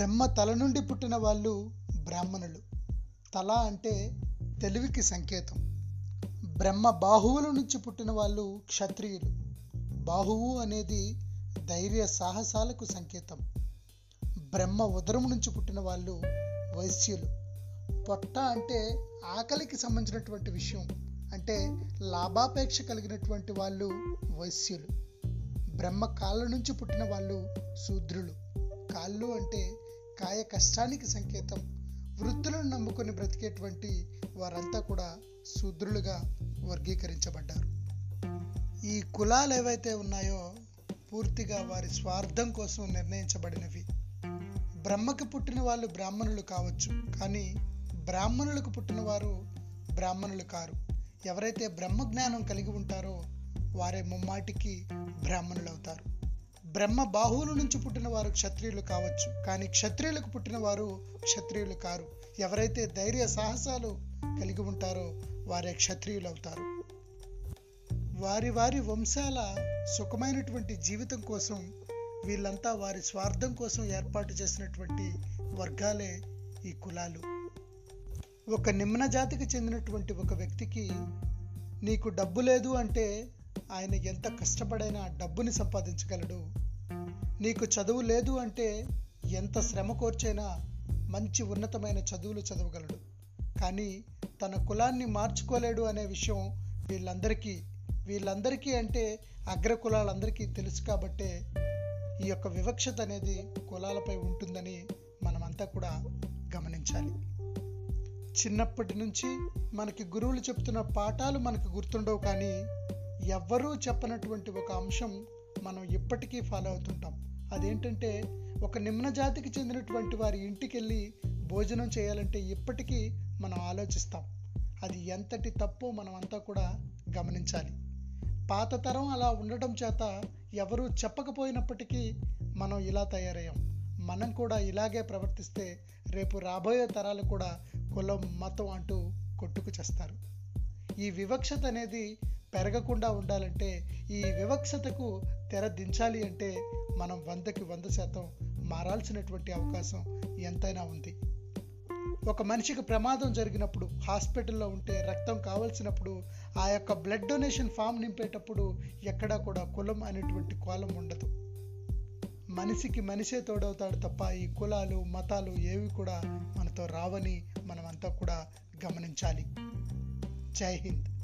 బ్రహ్మ తల నుండి పుట్టిన వాళ్ళు బ్రాహ్మణులు. తల అంటే తెలివికి సంకేతం. బ్రహ్మ బాహువుల నుంచి పుట్టిన వాళ్ళు క్షత్రియులు. బాహువు అనేది ధైర్య సాహసాలకు సంకేతం. బ్రహ్మ ఉదరం నుంచి పుట్టిన వాళ్ళు వైశ్యులు. పొట్ట అంటే ఆకలికి సంబంధించినటువంటి విషయం. అంటే లాభాపేక్ష కలిగినటువంటి వాళ్ళు వైశ్యులు. బ్రహ్మ కాళ్ళ నుంచి పుట్టిన వాళ్ళు శూద్రులు. కాళ్ళు అంటే కాయ కష్టానికి సంకేతం. వృత్తులను నమ్ముకొని బ్రతికేటువంటి వారంతా కూడా శూద్రులుగా వర్గీకరించబడ్డారు. ఈ కులాలు ఏవైతే ఉన్నాయో పూర్తిగా వారి స్వార్థం కోసం నిర్ణయించబడినవి. బ్రహ్మకి పుట్టిన వాళ్ళు బ్రాహ్మణులు కావచ్చు కానీ బ్రాహ్మణులకు పుట్టిన వారు బ్రాహ్మణులు కారు. ఎవరైతే బ్రహ్మ జ్ఞానం కలిగి ఉంటారో వారే ముమ్మాటికి బ్రాహ్మణులు అవుతారు బ్రహ్మ బాహువుల నుంచి పుట్టిన వారు క్షత్రియులు కావచ్చు. కానీ క్షత్రియులకు పుట్టిన వారు క్షత్రియులు కారు. ఎవరైతే ధైర్య సాహసాలు కలిగి ఉంటారో వారే క్షత్రియులు అవుతారు. వారి వారి వంశాల సుఖమైనటువంటి జీవితం కోసం వీళ్ళంతా వారి స్వార్థం కోసం ఏర్పాటు చేసినటువంటి వర్గాలే ఈ కులాలు. ఒక నిమ్న జాతికి చెందినటువంటి ఒక వ్యక్తికి నీకు డబ్బు లేదు అంటే ఆయన ఎంత కష్టపడైనా డబ్బుని సంపాదించగలడు. నీకు చదువు లేదు అంటే ఎంత శ్రమ కోర్చైనా మంచి ఉన్నతమైన చదువులు చదవగలడు. కానీ తన కులాన్ని మార్చుకోలేడు అనే విషయం వీళ్ళందరికీ వీళ్ళందరికీ అంటే అగ్ర కులాలందరికీ తెలుసు కాబట్టే ఈ యొక్క వివక్షత అనేది కులాలపై ఉంటుందని మనమంతా కూడా గమనించాలి. చిన్నప్పటి నుంచి మనకి గురువులు చెప్తున్న పాఠాలు మనకు గుర్తుండవు కానీ ఎవ్వరూ చెప్పనటువంటి ఒక అంశం మనం ఇప్పటికీ ఫాలో అవుతుంటాం. అదేంటంటే ఒక నిమ్న జాతికి చెందినటువంటి వారి ఇంటికి వెళ్ళి భోజనం చేయాలంటే ఇప్పటికీ మనం ఆలోచిస్తాం. అది ఎంతటి తప్పో మనం అంతా కూడా గమనించాలి. పాత తరం అలా ఉండటం చేత ఎవరూ చెప్పకపోయినప్పటికీ మనం ఇలా తయారయ్యాం. మనం కూడా ఇలాగే ప్రవర్తిస్తే రేపు రాబోయే తరాలు కూడా కులం మతం అంటూ కొట్టుకు చేస్తారు. ఈ వివక్షత అనేది పెరగకుండా ఉండాలంటే ఈ వివక్షతకు తెర దించాలి అంటే మనం వందకి వంద శాతం మారాల్సినటువంటి అవకాశం ఎంతైనా ఉంది. ఒక మనిషికి ప్రమాదం జరిగినప్పుడు హాస్పిటల్లో ఉంటే రక్తం కావలసినప్పుడు ఆ యొక్క బ్లడ్ డొనేషన్ ఫామ్ నింపేటప్పుడు ఎక్కడా కూడా కులం అనేటువంటి కోలం ఉండదు. మనిషికి మనిషే తోడవుతాడు తప్ప ఈ కులాలు మతాలు ఏవి కూడా మనతో రావని మనమంతా కూడా గమనించాలి. జై హింద్.